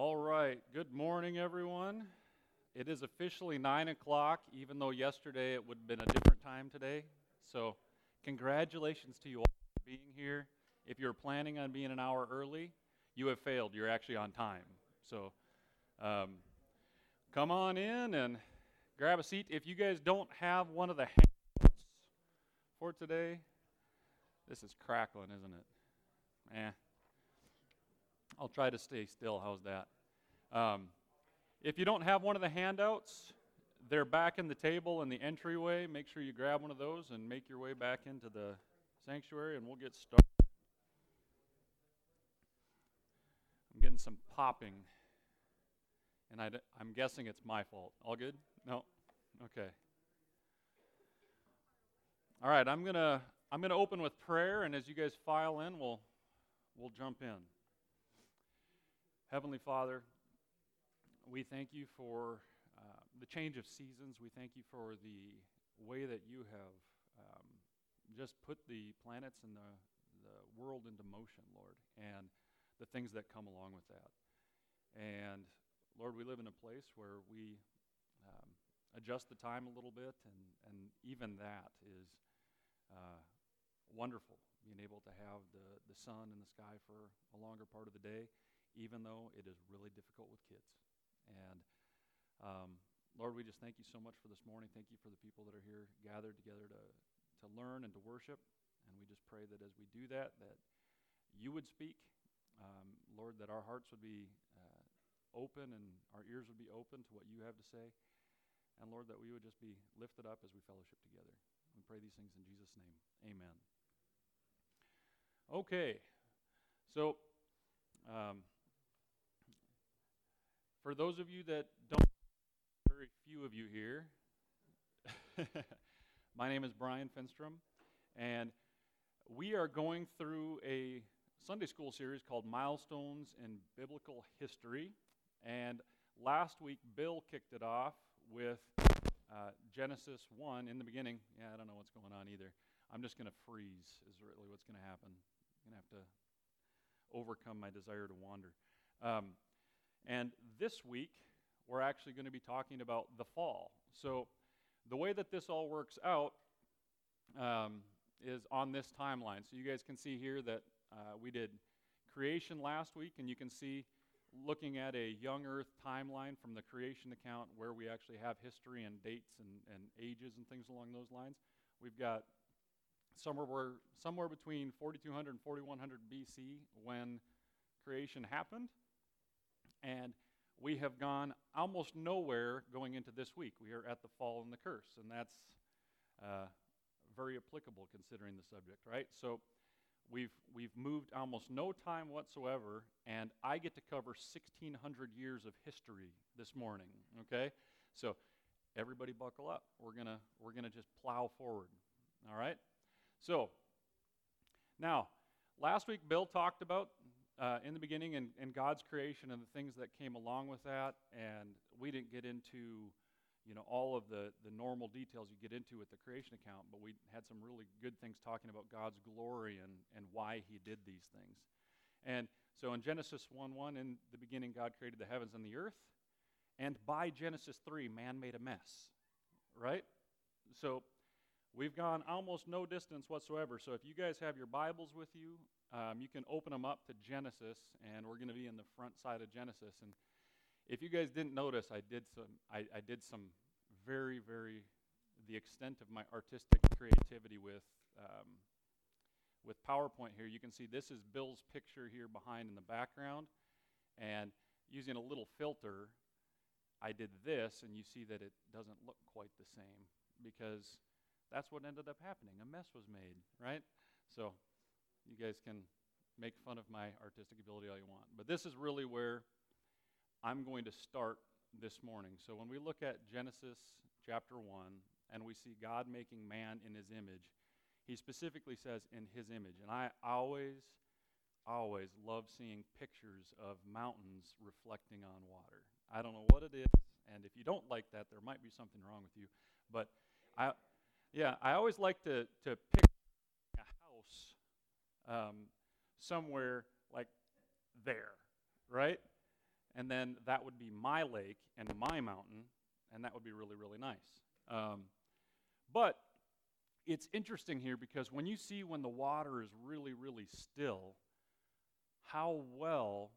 All right. Good morning, everyone. It is officially 9 o'clock, even though yesterday it would have been a different time today. So, congratulations to you all for being here. If you're planning on being an hour early, you have failed. You're actually on time. So, um, come on in and grab a seat. If you guys don't have one of the handouts for today, this is crackling, isn't it? Eh. I'll try to stay still. How's that? Um, if you don't have one of the handouts, they're back in the table in the entryway. Make sure you grab one of those and make your way back into the sanctuary, and we'll get started. I'm getting some popping, and i d- I'm guessing it's my fault. All good? No? Okay. All right, I'm gonna I'm gonna open with prayer, and as you guys file in, we'll we'll jump in. Heavenly Father, we thank you for uh, the change of seasons. We thank you for the way that you have um, just put the planets and the, the world into motion, Lord, and the things that come along with that. And Lord, we live in a place where we um, adjust the time a little bit, and, and even that is uh, wonderful, being able to have the, the sun in the sky for a longer part of the day even though it is really difficult with kids. And um, Lord, we just thank you so much for this morning. Thank you for the people that are here gathered together to, to learn and to worship. And we just pray that as we do that, that you would speak. Um, Lord, that our hearts would be uh, open and our ears would be open to what you have to say. And Lord, that we would just be lifted up as we fellowship together. We pray these things in Jesus' name. Amen. Okay. So, um, for those of you that don't, very few of you here, my name is Brian Finstrom, and we are going through a Sunday school series called Milestones in Biblical History. And last week, Bill kicked it off with uh, Genesis 1 in the beginning. Yeah, I don't know what's going on either. I'm just going to freeze, is really what's going to happen. I'm going to have to overcome my desire to wander. Um, and this week, we're actually going to be talking about the fall. So, the way that this all works out um, is on this timeline. So, you guys can see here that uh, we did creation last week, and you can see looking at a young earth timeline from the creation account where we actually have history and dates and, and ages and things along those lines. We've got somewhere, somewhere between 4200 and 4100 BC when creation happened. And we have gone almost nowhere going into this week. We are at the fall and the curse, and that's uh, very applicable considering the subject, right? So we've, we've moved almost no time whatsoever, and I get to cover 1,600 years of history this morning, okay? So everybody buckle up. We're going to we're gonna just plow forward, all right? So now, last week Bill talked about uh, in the beginning and, and God's creation and the things that came along with that. And we didn't get into, you know, all of the, the normal details you get into with the creation account, but we had some really good things talking about God's glory and, and why he did these things. And so in Genesis 1 1, in the beginning, God created the heavens and the earth. And by Genesis 3, man made a mess, right? So we've gone almost no distance whatsoever. So if you guys have your Bibles with you, um, you can open them up to Genesis, and we're going to be in the front side of Genesis. And if you guys didn't notice, I did some, I, I did some very, very, the extent of my artistic creativity with, um, with PowerPoint here. You can see this is Bill's picture here behind in the background, and using a little filter, I did this, and you see that it doesn't look quite the same because that's what ended up happening. A mess was made, right? So you guys can make fun of my artistic ability all you want. But this is really where I'm going to start this morning. So when we look at Genesis chapter 1 and we see God making man in his image, he specifically says in his image. And I always, always love seeing pictures of mountains reflecting on water. I don't know what it is, and if you don't like that, there might be something wrong with you. But I, yeah, I always like to, to pick um, somewhere like there, right? and then that would be my lake and my mountain, and that would be really, really nice. Um, but it's interesting here because when you see when the water is really, really still, how well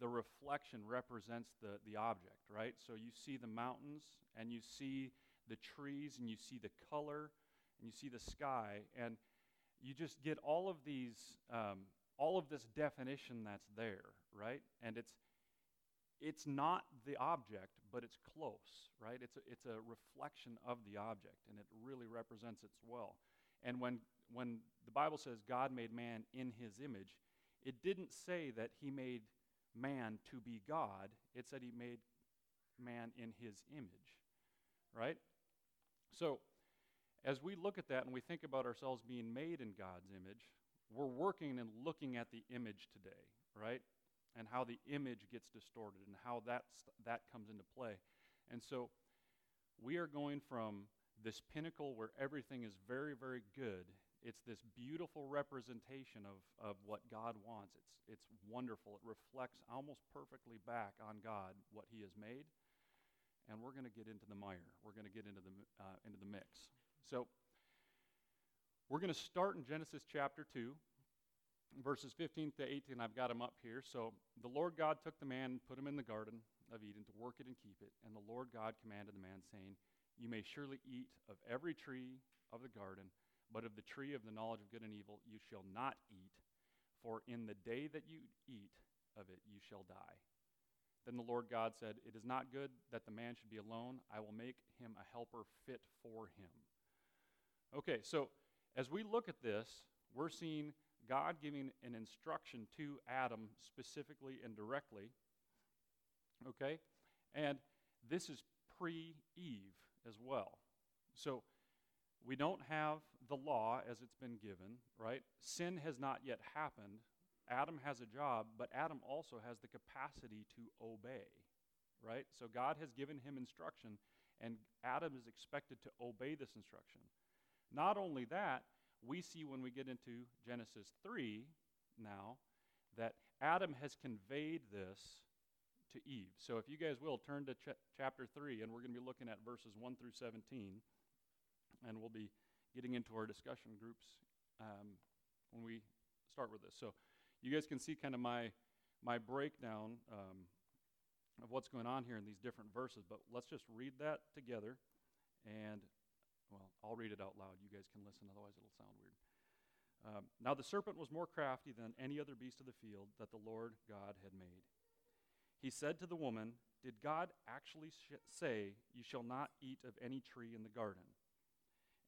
the reflection represents the, the object, right? So you see the mountains and you see the trees and you see the color and you see the sky and you just get all of these, um, all of this definition that's there, right? And it's, it's not the object, but it's close, right? It's a, it's a reflection of the object, and it really represents it well. And when, when the Bible says God made man in his image, it didn't say that he made man to be God, it said he made man in his image, right? So, as we look at that and we think about ourselves being made in God's image, we're working and looking at the image today, right? And how the image gets distorted and how that, that comes into play. And so we are going from this pinnacle where everything is very, very good. It's this beautiful representation of, of what God wants. It's, it's wonderful. It reflects almost perfectly back on God what He has made. And we're going to get into the mire. We're going to get into the, uh, into the mix. So we're going to start in Genesis chapter 2, verses 15 to 18. I've got them up here. So the Lord God took the man and put him in the garden of Eden to work it and keep it. And the Lord God commanded the man, saying, You may surely eat of every tree of the garden, but of the tree of the knowledge of good and evil you shall not eat, for in the day that you eat of it you shall die. Then the Lord God said, It is not good that the man should be alone. I will make him a helper fit for him. Okay, so as we look at this, we're seeing God giving an instruction to Adam specifically and directly. Okay? And this is pre Eve as well. So we don't have the law as it's been given, right? Sin has not yet happened. Adam has a job, but Adam also has the capacity to obey, right? So God has given him instruction, and Adam is expected to obey this instruction. Not only that, we see when we get into Genesis 3 now that Adam has conveyed this to Eve. So if you guys will, turn to ch- chapter 3, and we're going to be looking at verses 1 through 17, and we'll be getting into our discussion groups um, when we start with this. So you guys can see kind of my, my breakdown um, of what's going on here in these different verses, but let's just read that together, and well, I'll read it out loud. You guys can listen, otherwise, it'll sound weird. Um, now the serpent was more crafty than any other beast of the field that the Lord God had made. He said to the woman, Did God actually sh- say, You shall not eat of any tree in the garden?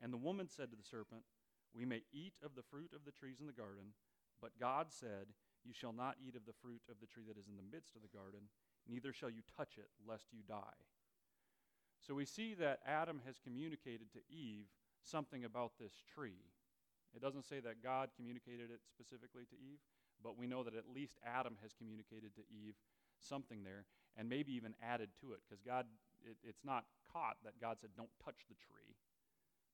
And the woman said to the serpent, We may eat of the fruit of the trees in the garden, but God said, You shall not eat of the fruit of the tree that is in the midst of the garden, neither shall you touch it, lest you die. So we see that Adam has communicated to Eve something about this tree. It doesn't say that God communicated it specifically to Eve, but we know that at least Adam has communicated to Eve something there, and maybe even added to it, because God, it, it's not caught that God said, don't touch the tree.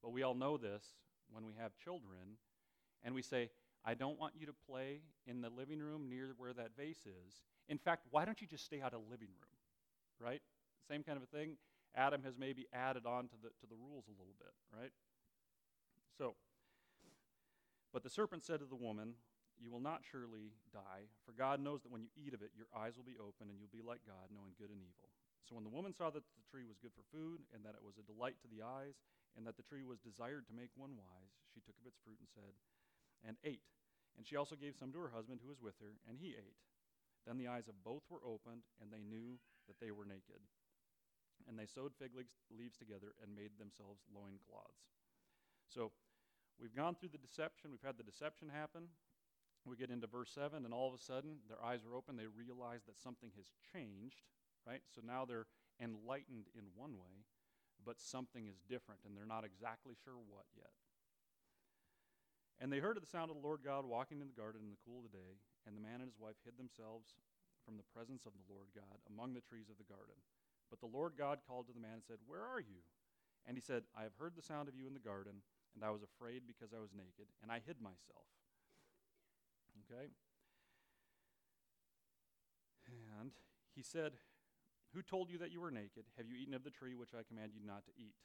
But we all know this when we have children, and we say, I don't want you to play in the living room near where that vase is. In fact, why don't you just stay out of the living room? Right? Same kind of a thing. Adam has maybe added on to the, to the rules a little bit, right? So, but the serpent said to the woman, You will not surely die, for God knows that when you eat of it, your eyes will be open, and you'll be like God, knowing good and evil. So when the woman saw that the tree was good for food, and that it was a delight to the eyes, and that the tree was desired to make one wise, she took of its fruit and said, and ate. And she also gave some to her husband who was with her, and he ate. Then the eyes of both were opened, and they knew that they were naked. And they sewed fig leaves together and made themselves loincloths. So we've gone through the deception, we've had the deception happen. We get into verse 7, and all of a sudden their eyes are open. They realize that something has changed, right? So now they're enlightened in one way, but something is different, and they're not exactly sure what yet. And they heard the sound of the Lord God walking in the garden in the cool of the day, and the man and his wife hid themselves from the presence of the Lord God among the trees of the garden. But the Lord God called to the man and said, Where are you? And he said, I have heard the sound of you in the garden, and I was afraid because I was naked, and I hid myself. Okay? And he said, Who told you that you were naked? Have you eaten of the tree which I command you not to eat?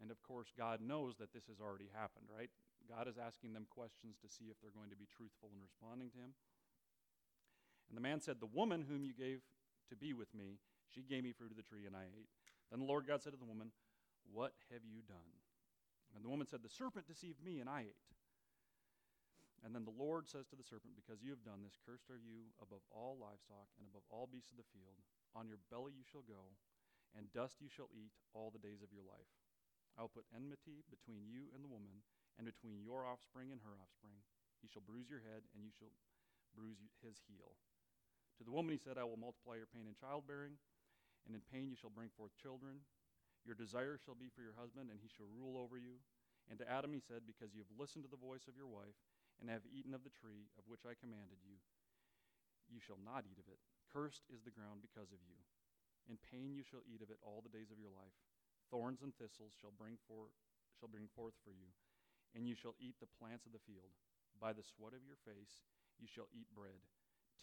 And of course, God knows that this has already happened, right? God is asking them questions to see if they're going to be truthful in responding to him. And the man said, The woman whom you gave to be with me, she gave me fruit of the tree, and I ate. Then the Lord God said to the woman, What have you done? And the woman said, The serpent deceived me, and I ate. And then the Lord says to the serpent, Because you have done this, cursed are you above all livestock and above all beasts of the field. On your belly you shall go, and dust you shall eat all the days of your life. I will put enmity between you and the woman, and between your offspring and her offspring. He shall bruise your head, and you shall bruise his heel. To the woman he said, I will multiply your pain in childbearing, and in pain you shall bring forth children. Your desire shall be for your husband, and he shall rule over you. And to Adam he said, Because you have listened to the voice of your wife, and have eaten of the tree of which I commanded you, you shall not eat of it. Cursed is the ground because of you. In pain you shall eat of it all the days of your life. Thorns and thistles shall bring, for, shall bring forth for you, and you shall eat the plants of the field. By the sweat of your face you shall eat bread,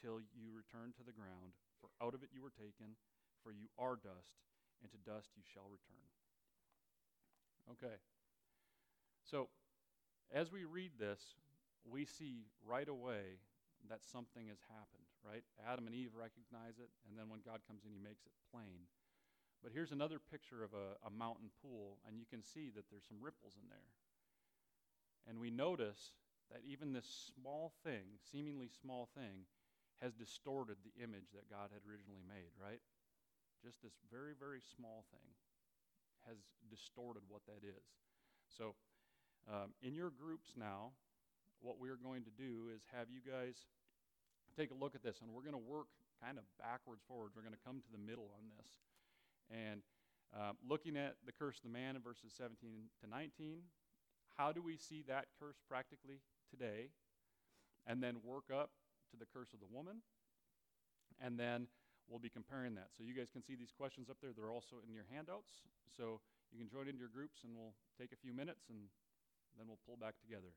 till you return to the ground, for out of it you were taken, for you are dust, and to dust you shall return. Okay. So, as we read this, we see right away that something has happened, right? Adam and Eve recognize it, and then when God comes in, he makes it plain. But here's another picture of a, a mountain pool, and you can see that there's some ripples in there. And we notice that even this small thing, seemingly small thing, has distorted the image that God had originally made, right? Just this very, very small thing has distorted what that is. So, um, in your groups now, what we're going to do is have you guys take a look at this, and we're going to work kind of backwards forwards. We're going to come to the middle on this. And uh, looking at the curse of the man in verses 17 to 19, how do we see that curse practically today? And then work up to the curse of the woman. And then we'll be comparing that. So you guys can see these questions up there. They're also in your handouts. So you can join into your groups, and we'll take a few minutes, and then we'll pull back together.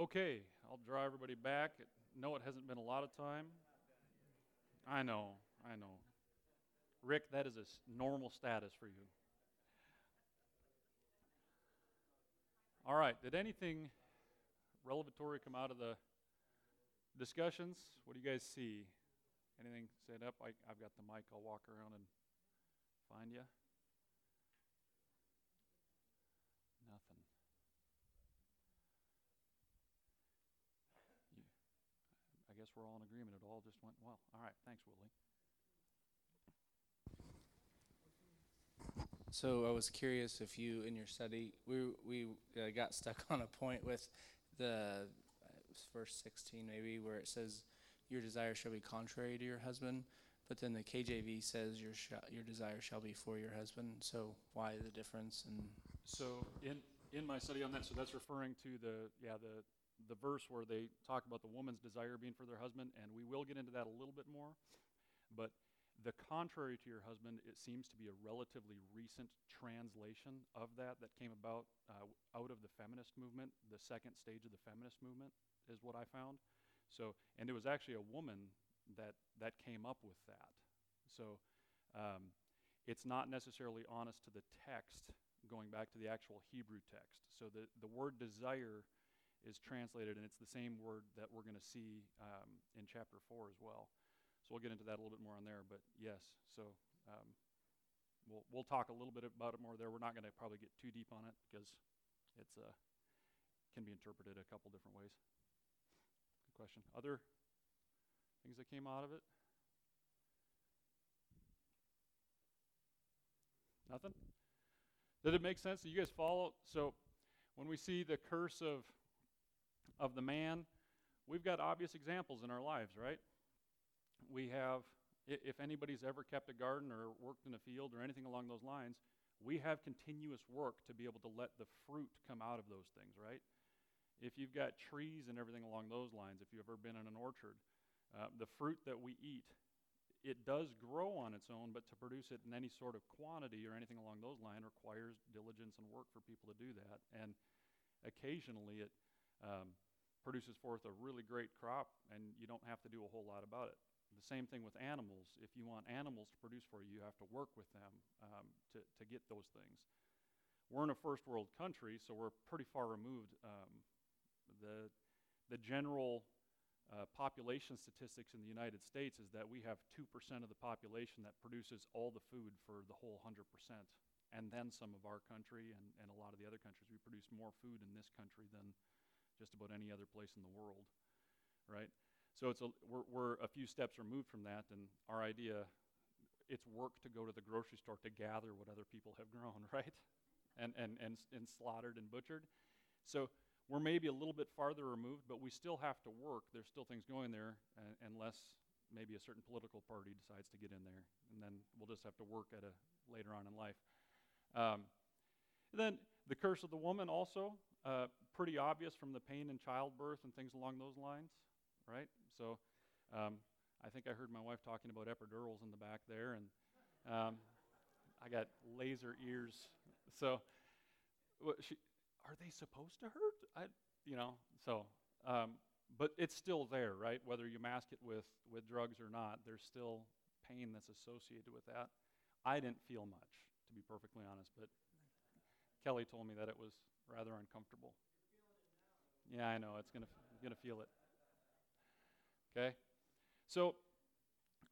Okay, I'll draw everybody back. No, it hasn't been a lot of time. I know, I know. Rick, that is a s- normal status for you. All right, did anything revelatory come out of the discussions? What do you guys see? Anything set up? I, I've got the mic. I'll walk around and find you. Nothing. You, I guess we're all in agreement. It all just went well. All right, thanks, Willie. So I was curious if you, in your study, we we uh, got stuck on a point with the uh, verse 16 maybe where it says your desire shall be contrary to your husband, but then the KJV says your sh- your desire shall be for your husband. So why the difference? And So in in my study on that, so that's referring to the yeah the the verse where they talk about the woman's desire being for their husband, and we will get into that a little bit more. But the contrary to your husband, it seems to be a relatively recent translation of that that came about uh, out of the feminist movement. The second stage of the feminist movement is what I found. So, and it was actually a woman that that came up with that. So, um, it's not necessarily honest to the text going back to the actual Hebrew text. So the, the word desire is translated, and it's the same word that we're going to see um, in chapter 4 as well. So we'll get into that a little bit more on there. But yes, so um, we'll, we'll talk a little bit about it more there. We're not going to probably get too deep on it because it's uh, can be interpreted a couple different ways. Good question. Other things that came out of it? Nothing? Did it make sense? Do you guys follow? So when we see the curse of of the man, we've got obvious examples in our lives, right? We have if anybody's ever kept a garden or worked in a field or anything along those lines, we have continuous work to be able to let the fruit come out of those things, right? If you've got trees and everything along those lines, if you've ever been in an orchard, uh, the fruit that we eat, it does grow on its own, but to produce it in any sort of quantity or anything along those lines requires diligence and work for people to do that. And occasionally it um, produces forth a really great crop, and you don't have to do a whole lot about it. The same thing with animals. If you want animals to produce for you, you have to work with them um, to, to get those things. We're in a first world country, so we're pretty far removed. Um, the, the general uh, population statistics in the United States is that we have 2% of the population that produces all the food for the whole 100%. And then some of our country and, and a lot of the other countries, we produce more food in this country than just about any other place in the world, right? So it's a, we're, we're a few steps removed from that, and our idea, it's work to go to the grocery store to gather what other people have grown, right? And, and, and, and slaughtered and butchered. So we're maybe a little bit farther removed, but we still have to work. There's still things going there, uh, unless maybe a certain political party decides to get in there, and then we'll just have to work at a later on in life. Um, then the curse of the woman also uh, pretty obvious from the pain in childbirth and things along those lines, right? So um, I think I heard my wife talking about epidurals in the back there, and um, I got laser ears. So she, are they supposed to hurt? I, you know, so um, but it's still there, right? Whether you mask it with with drugs or not, there's still pain that's associated with that. I didn't feel much, to be perfectly honest, but Kelly told me that it was rather uncomfortable. Yeah, I know. It's gonna f- gonna feel it. Okay, so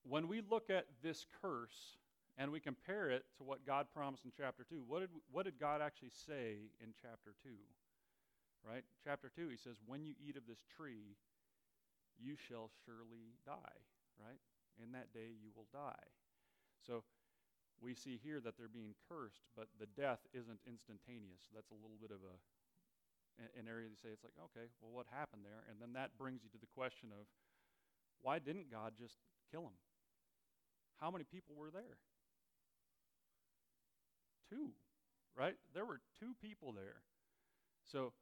when we look at this curse and we compare it to what God promised in chapter two, what did what did God actually say in chapter two? Right, chapter two, He says, "When you eat of this tree, you shall surely die." Right, in that day you will die. So we see here that they're being cursed, but the death isn't instantaneous. That's a little bit of a an area you say it's like, okay, well, what happened there? And then that brings you to the question of why didn't God just kill him? How many people were there? Two, right? There were two people there. So,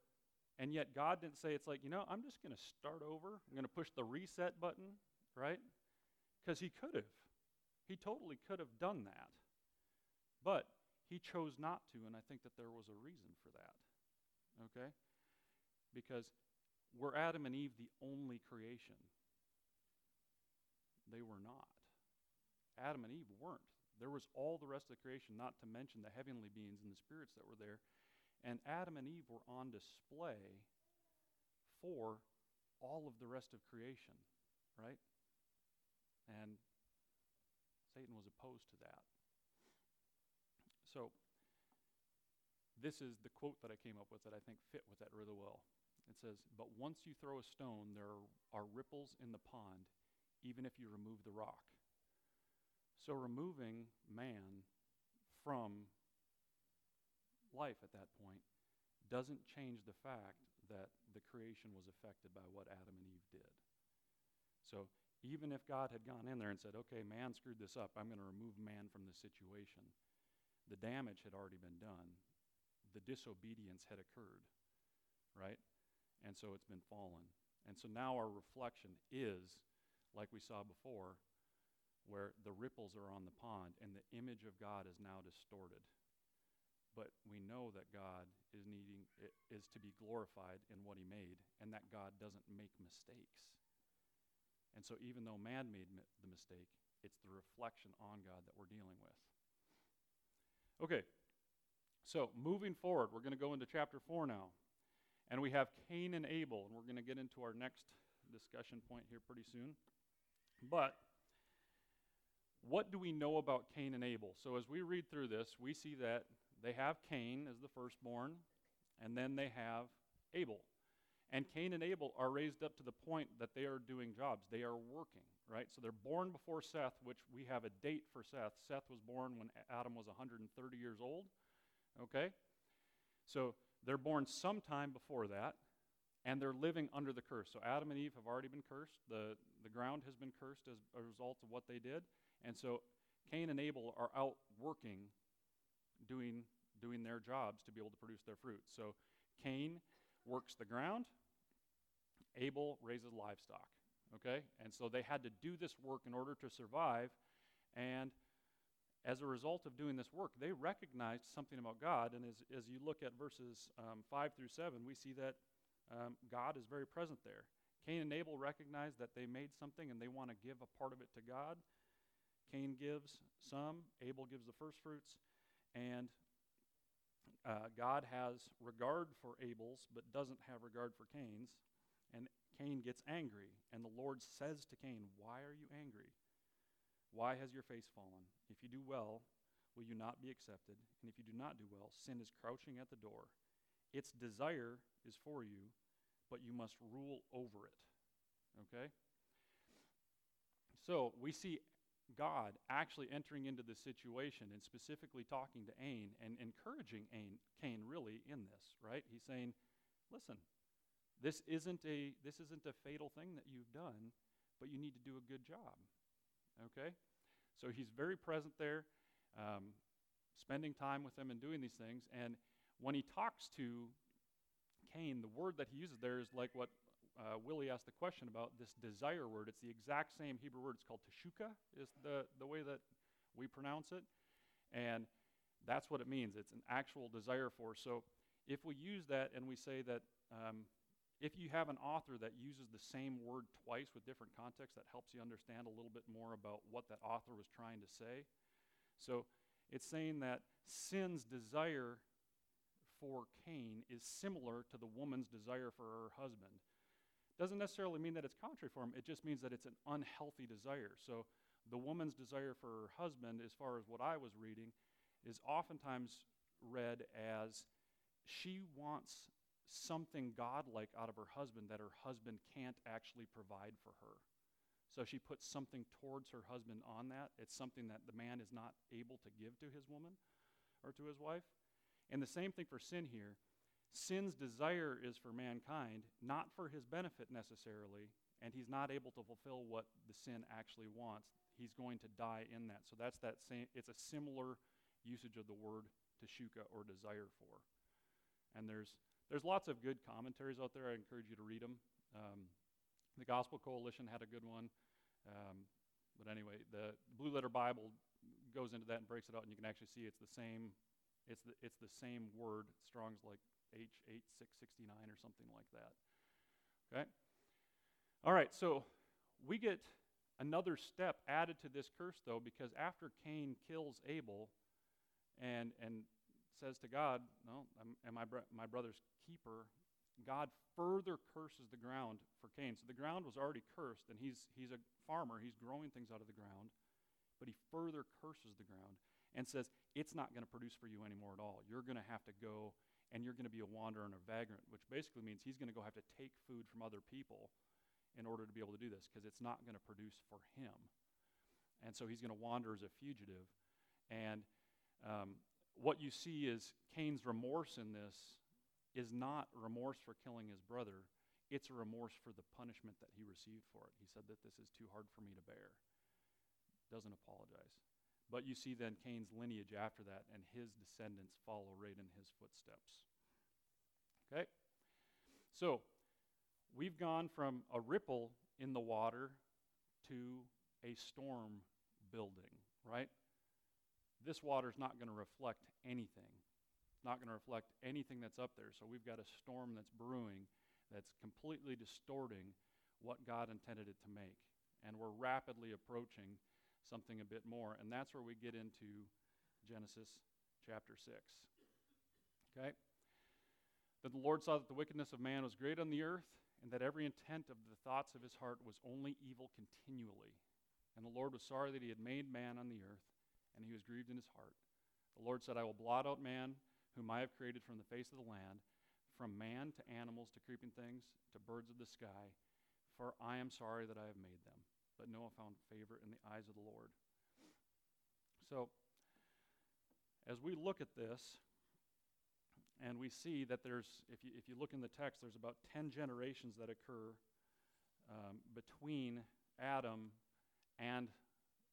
and yet God didn't say it's like, you know, I'm just going to start over. I'm going to push the reset button, right? Because he could have. He totally could have done that. But he chose not to, and I think that there was a reason for that. Okay? Because were Adam and Eve the only creation? They were not. Adam and Eve weren't. There was all the rest of the creation, not to mention the heavenly beings and the spirits that were there. And Adam and Eve were on display for all of the rest of creation, right? And Satan was opposed to that. So, this is the quote that I came up with that I think fit with that really well. It says, But once you throw a stone, there are, ripples in the pond, even if you remove the rock. So, removing man from life at that point doesn't change the fact that the creation was affected by what Adam and Eve did. So, even if God had gone in there and said, okay, man screwed this up, I'm going to remove man from this situation, the damage had already been done. The disobedience had occurred, right? And so it's been fallen. And so now our reflection is, like we saw before, where the ripples are on the pond and the image of God is now distorted. But we know that God is needing is to be glorified in what he made and that God doesn't make mistakes. And so, even though man made the mistake, it's the reflection on God that we're dealing with. Okay, so moving forward, we're going to go into chapter 4 now. And we have Cain and Abel, and we're going to get into our next discussion point here pretty soon. But what do we know about Cain and Abel? So, as we read through this, we see that they have Cain as the firstborn, and then they have Abel. And Cain and Abel are raised up to the point that they are doing jobs. They are working, right? So they're born before Seth, which we have a date for Seth. Seth was born when Adam was 130 years old, okay? So they're born sometime before that, and they're living under the curse. So Adam and Eve have already been cursed. The, the ground has been cursed as a result of what they did. And so Cain and Abel are out working, doing, doing their jobs to be able to produce their fruit. So Cain works the ground, Abel raises livestock. Okay? And so they had to do this work in order to survive. And as a result of doing this work, they recognized something about God. And as, as you look at verses um, 5 through 7, we see that um, God is very present there. Cain and Abel recognize that they made something and they want to give a part of it to God. Cain gives some, Abel gives the first fruits, and uh, God has regard for Abel's, but doesn't have regard for Cain's. And Cain gets angry, and the Lord says to Cain, Why are you angry? Why has your face fallen? If you do well, will you not be accepted? And if you do not do well, sin is crouching at the door. Its desire is for you, but you must rule over it. Okay? So we see God actually entering into the situation and specifically talking to Ain and encouraging Ain, Cain really in this, right? He's saying, listen, this isn't a this isn't a fatal thing that you've done, but you need to do a good job. Okay? So he's very present there, um, spending time with them and doing these things. And when he talks to Cain, the word that he uses there is like what uh, Willie asked the question about this desire word. It's the exact same Hebrew word. It's called teshuka, is the, the way that we pronounce it. And that's what it means. It's an actual desire for. So if we use that and we say that um, if you have an author that uses the same word twice with different contexts, that helps you understand a little bit more about what that author was trying to say. So it's saying that sin's desire for Cain is similar to the woman's desire for her husband. Doesn't necessarily mean that it's contrary for him, it just means that it's an unhealthy desire. So the woman's desire for her husband, as far as what I was reading, is oftentimes read as she wants something godlike out of her husband that her husband can't actually provide for her. So she puts something towards her husband on that. It's something that the man is not able to give to his woman or to his wife. And the same thing for sin here. Sin's desire is for mankind, not for his benefit necessarily, and he's not able to fulfill what the sin actually wants. He's going to die in that. So that's that same, it's a similar usage of the word teshuka or desire for. And there's, there's lots of good commentaries out there. I encourage you to read them. Um, the Gospel Coalition had a good one. Um, but anyway, the Blue Letter Bible goes into that and breaks it out, and you can actually see it's the same. It's the, it's the same word. Strong's like H8669 or something like that. Okay? All right, so we get another step added to this curse, though, because after Cain kills Abel and, and says to God, No, I'm, am I br- my brother's keeper, God further curses the ground for Cain. So the ground was already cursed, and he's, he's a farmer, he's growing things out of the ground, but he further curses the ground and says, It's not going to produce for you anymore at all. You're going to have to go and you're going to be a wanderer and a vagrant, which basically means he's going to go have to take food from other people in order to be able to do this because it's not going to produce for him. And so he's going to wander as a fugitive. And um, what you see is Cain's remorse in this is not remorse for killing his brother, it's a remorse for the punishment that he received for it. He said that this is too hard for me to bear. Doesn't apologize. But you see then Cain's lineage after that, and his descendants follow right in his footsteps. Okay? So, we've gone from a ripple in the water to a storm building, right? This water is not going to reflect anything. It's not going to reflect anything that's up there. So, we've got a storm that's brewing that's completely distorting what God intended it to make. And we're rapidly approaching something a bit more. And that's where we get into Genesis chapter 6. Okay? That the Lord saw that the wickedness of man was great on the earth, and that every intent of the thoughts of his heart was only evil continually. And the Lord was sorry that he had made man on the earth, and he was grieved in his heart. The Lord said, I will blot out man, whom I have created from the face of the land, from man to animals to creeping things to birds of the sky, for I am sorry that I have made them. But Noah found favor in the eyes of the Lord. So, as we look at this, and we see that there's, if you, if you look in the text, there's about 10 generations that occur um, between Adam and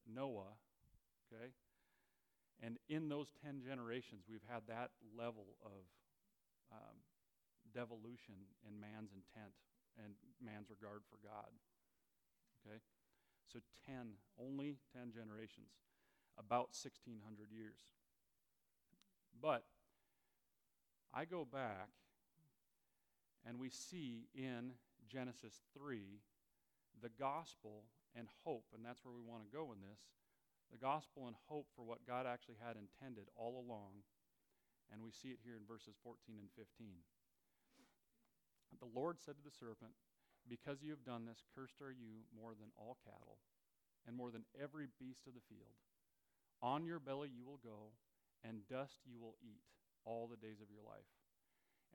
Noah, okay? And in those 10 generations, we've had that level of um, devolution in man's intent and man's regard for God, okay? So 10, only 10 generations, about 1,600 years. But I go back and we see in Genesis 3 the gospel and hope, and that's where we want to go in this the gospel and hope for what God actually had intended all along. And we see it here in verses 14 and 15. The Lord said to the serpent, Because you have done this, cursed are you more than all cattle, and more than every beast of the field. On your belly you will go, and dust you will eat all the days of your life.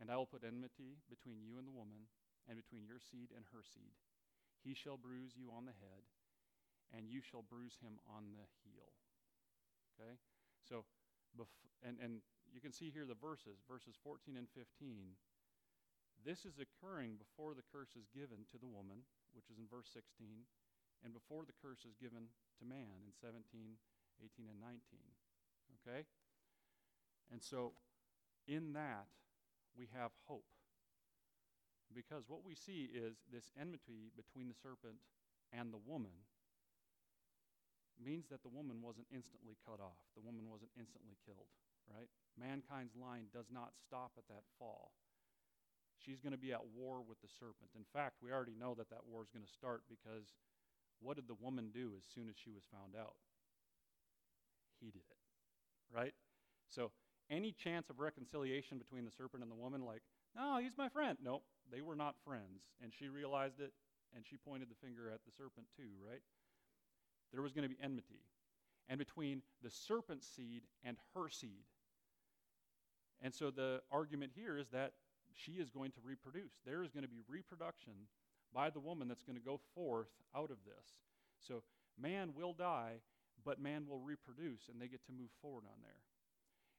And I will put enmity between you and the woman, and between your seed and her seed. He shall bruise you on the head, and you shall bruise him on the heel. Okay? So, bef- and, and you can see here the verses, verses 14 and 15. This is occurring before the curse is given to the woman, which is in verse 16, and before the curse is given to man in 17, 18, and 19. Okay? And so, in that, we have hope. Because what we see is this enmity between the serpent and the woman means that the woman wasn't instantly cut off, the woman wasn't instantly killed, right? Mankind's line does not stop at that fall. She's going to be at war with the serpent. In fact, we already know that that war is going to start because what did the woman do as soon as she was found out? He did it, right? So any chance of reconciliation between the serpent and the woman, like, no, he's my friend. Nope, they were not friends. And she realized it, and she pointed the finger at the serpent too, right? There was going to be enmity. And between the serpent's seed and her seed. And so the argument here is that she is going to reproduce. There is going to be reproduction by the woman that's going to go forth out of this. So man will die, but man will reproduce, and they get to move forward on there.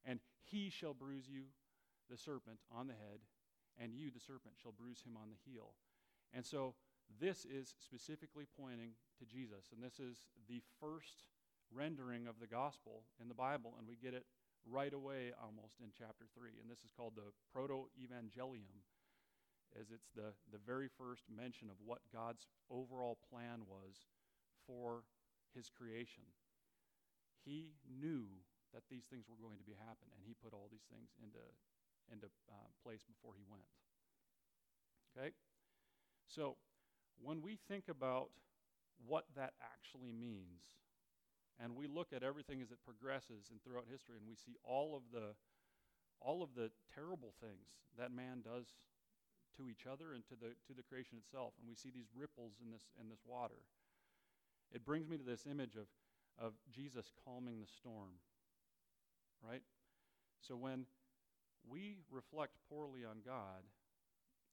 And he shall bruise you, the serpent, on the head, and you, the serpent, shall bruise him on the heel. And so this is specifically pointing to Jesus. And this is the first rendering of the gospel in the Bible, and we get it right away almost in chapter 3. And this is called the Proto Evangelium, as it's the, the very first mention of what God's overall plan was for his creation. He knew that these things were going to be happen, and he put all these things into, into uh, place before he went. Okay? So, when we think about what that actually means, and we look at everything as it progresses and throughout history, and we see all of the all of the terrible things that man does to each other and to the to the creation itself, and we see these ripples in this in this water. It brings me to this image of of Jesus calming the storm. Right? So when we reflect poorly on God,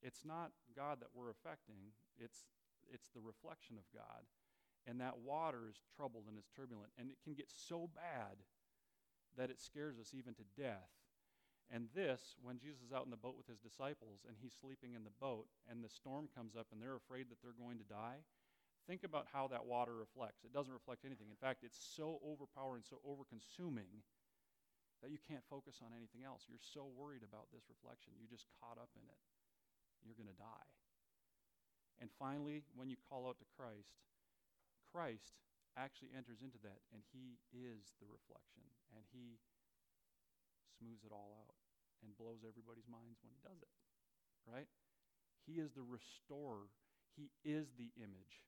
it's not God that we're affecting, it's it's the reflection of God. And that water is troubled and it's turbulent. And it can get so bad that it scares us even to death. And this, when Jesus is out in the boat with his disciples and he's sleeping in the boat and the storm comes up and they're afraid that they're going to die, think about how that water reflects. It doesn't reflect anything. In fact, it's so overpowering, so overconsuming that you can't focus on anything else. You're so worried about this reflection. You're just caught up in it. You're going to die. And finally, when you call out to Christ, Christ actually enters into that, and he is the reflection, and he smooths it all out and blows everybody's minds when he does it. Right? He is the restorer. He is the image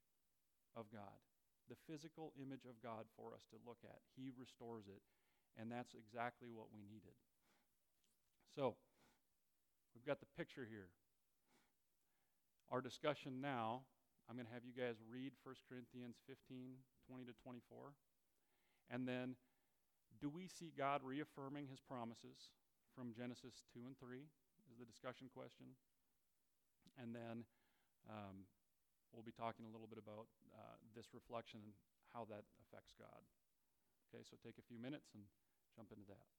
of God, the physical image of God for us to look at. He restores it, and that's exactly what we needed. So, we've got the picture here. Our discussion now I'm going to have you guys read 1 Corinthians 15 20 to 24. And then, do we see God reaffirming his promises from Genesis 2 and 3? Is the discussion question. And then um, we'll be talking a little bit about uh, this reflection and how that affects God. Okay, so take a few minutes and jump into that.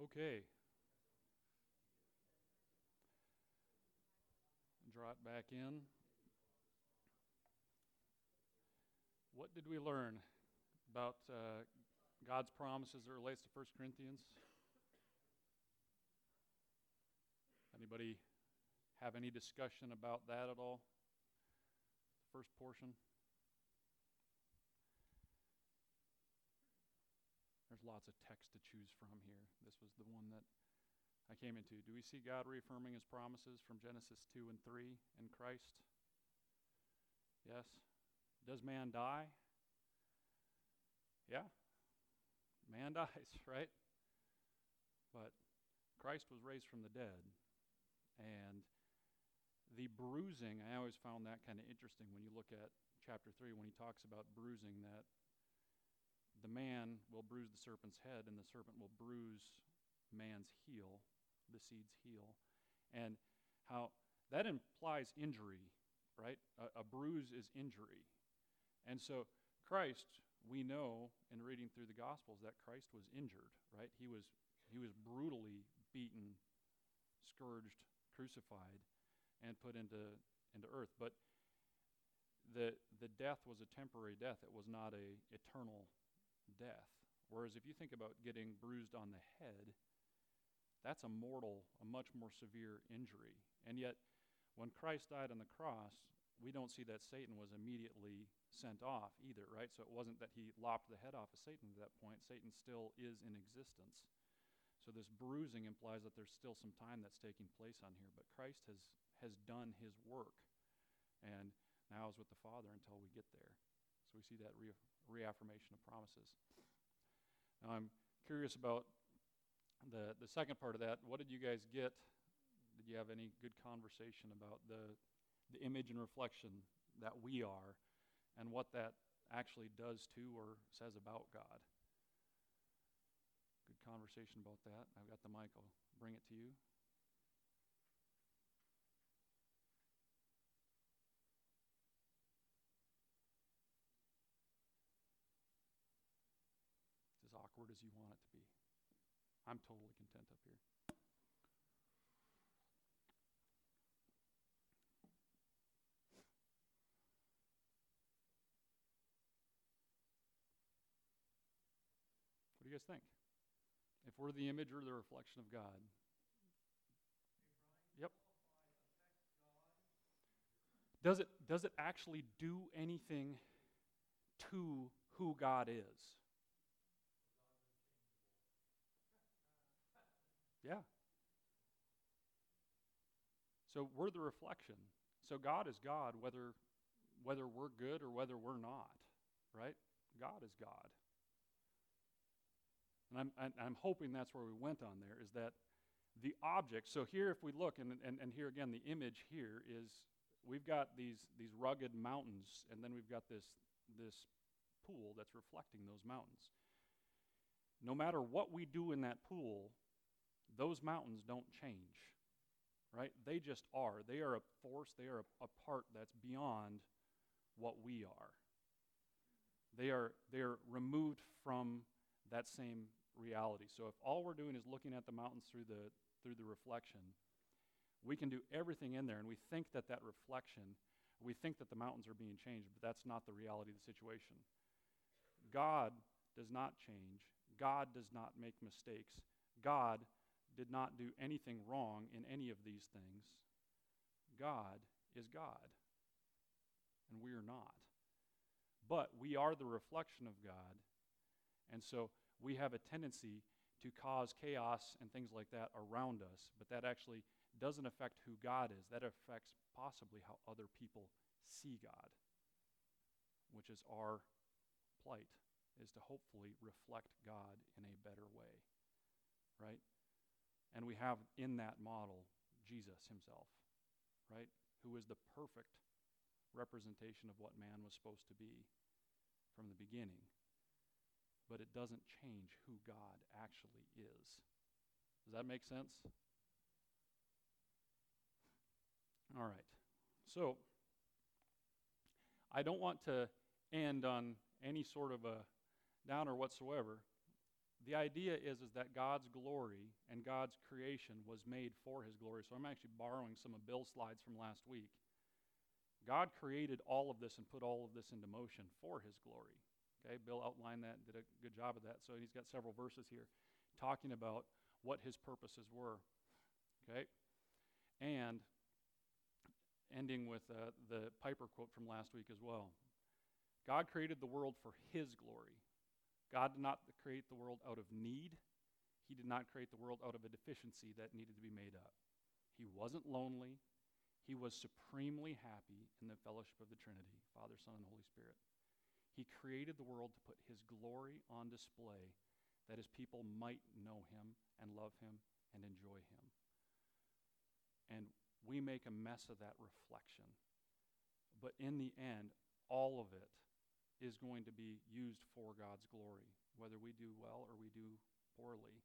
Okay. Draw it back in. What did we learn about uh, God's promises that relates to 1 Corinthians? Anybody have any discussion about that at all? First portion? Lots of text to choose from here. This was the one that I came into. Do we see God reaffirming his promises from Genesis 2 and 3 in Christ? Yes. Does man die? Yeah. Man dies, right? But Christ was raised from the dead. And the bruising, I always found that kind of interesting when you look at chapter 3 when he talks about bruising, that the man will bruise the serpent's head and the serpent will bruise man's heel, the seed's heel. And how that implies injury, right? A, a bruise is injury. And so Christ, we know in reading through the Gospels that Christ was injured, right? He was, he was brutally beaten, scourged, crucified, and put into, into earth. But the, the death was a temporary death. It was not a eternal death. Whereas if you think about getting bruised on the head, that's a mortal, a much more severe injury. And yet, when Christ died on the cross, we don't see that Satan was immediately sent off either, right? So it wasn't that he lopped the head off of Satan at that point. Satan still is in existence. So this bruising implies that there's still some time that's taking place on here, but Christ has has done his work, and now is with the Father until we get there. So we see that re- reaffirmation of promises. Now I'm curious about the the second part of that. What did you guys get? Did you have any good conversation about the the image and reflection that we are, and what that actually does to or says about God? Good conversation about that. I've got the mic. I'll bring it to you. It's as you want it to be. I'm totally content up here. What do you guys think? If we're the image or the reflection of God? Yep. Does it, does it actually do anything to who God is? Yeah. So we're the reflection. So God is God whether whether we're good or whether we're not, right? God is God. And I'm, I'm, hoping that's where we went on there, is that the object, so here if we look, and, and, and here again, the image here is we've got these, these rugged mountains, and then we've got this, this pool that's reflecting those mountains. No matter what we do in that pool, those mountains don't change, right? They just are. They are a force, they are a, a part that's beyond what we are. They are, they are removed from that same reality. So if all we're doing is looking at the mountains through the through the reflection, we can do everything in there and we think that that reflection, we think that the mountains are being changed, but that's not the reality of the situation. God does not change. God does not make mistakes. God did not do anything wrong in any of these things. God is God, and we are not. But we are the reflection of God, and so we have a tendency to cause chaos and things like that around us, but that actually doesn't affect who God is. That affects possibly how other people see God, which is our plight, is to hopefully reflect God in a better way, right? And we have in that model Jesus himself, right? Who is the perfect representation of what man was supposed to be from the beginning but it doesn't change who God actually is. Does that make sense? All right. So, I don't want to end on any sort of a downer whatsoever. The idea is, is that God's glory and God's creation was made for his glory. So I'm actually borrowing some of Bill's slides from last week. God created all of this and put all of this into motion for his glory. Okay, Bill outlined that, and did a good job of that. So he's got several verses here talking about what his purposes were. Okay, and ending with uh, the Piper quote from last week as well. God created the world for his glory. God did not create the world out of need. He did not create the world out of a deficiency that needed to be made up. He wasn't lonely. He was supremely happy in the fellowship of the Trinity, Father, Son, and Holy Spirit. He created the world to put his glory on display that his people might know him and love him and enjoy him. And we make a mess of that reflection. But in the end, all of it is going to be used for God's glory. Whether we do well or we do poorly,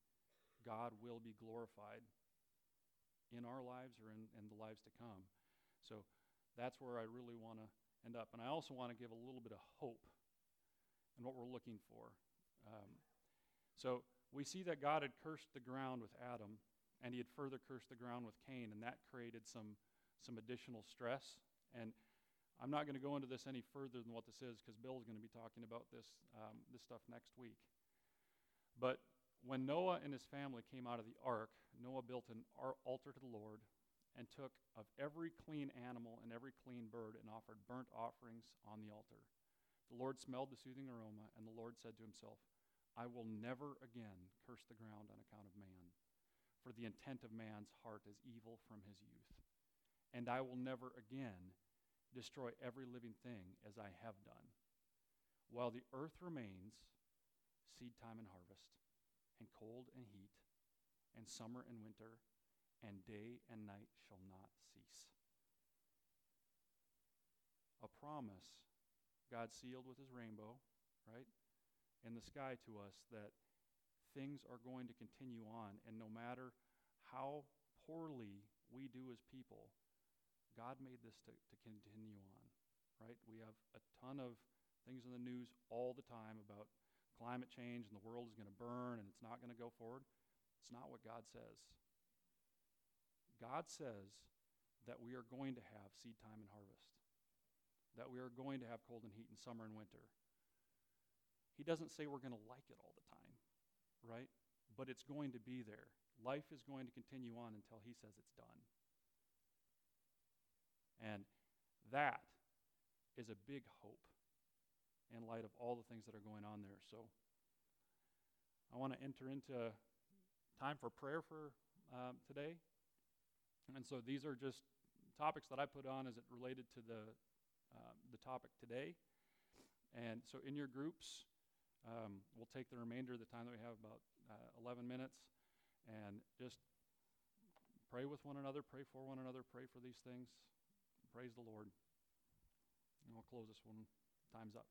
God will be glorified in our lives or in, in the lives to come. So that's where I really want to end up. And I also want to give a little bit of hope and what we're looking for. Um, so we see that God had cursed the ground with Adam, and he had further cursed the ground with Cain, and that created some, some additional stress. And I'm not going to go into this any further than what this is because Bill's going to be talking about this, um, this stuff next week. But when Noah and his family came out of the ark, Noah built an altar to the Lord and took of every clean animal and every clean bird and offered burnt offerings on the altar. The Lord smelled the soothing aroma, and the Lord said to himself, I will never again curse the ground on account of man, for the intent of man's heart is evil from his youth. And I will never again destroy every living thing as I have done. While the earth remains, seed time and harvest, and cold and heat, and summer and winter, and day and night shall not cease. A promise God sealed with his rainbow, right, in the sky to us that things are going to continue on, and no matter how poorly we do as people, God made this to, to continue on, right? We have a ton of things in the news all the time about climate change and the world is going to burn and it's not going to go forward. It's not what God says. God says that we are going to have seed time and harvest, that we are going to have cold and heat in summer and winter. He doesn't say we're going to like it all the time, right? But it's going to be there. Life is going to continue on until He says it's done. And that is a big hope in light of all the things that are going on there. So I want to enter into time for prayer for um, today. And so these are just topics that I put on as it related to the, uh, the topic today. And so in your groups, um, we'll take the remainder of the time that we have, about uh, 11 minutes, and just pray with one another, pray for one another, pray for these things. Praise the Lord. And we'll close this one. Time's up.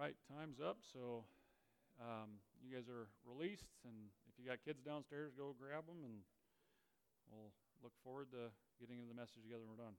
Right, time's up. So um, you guys are released, and if you got kids downstairs, go grab them, and we'll look forward to getting the message together when we're done.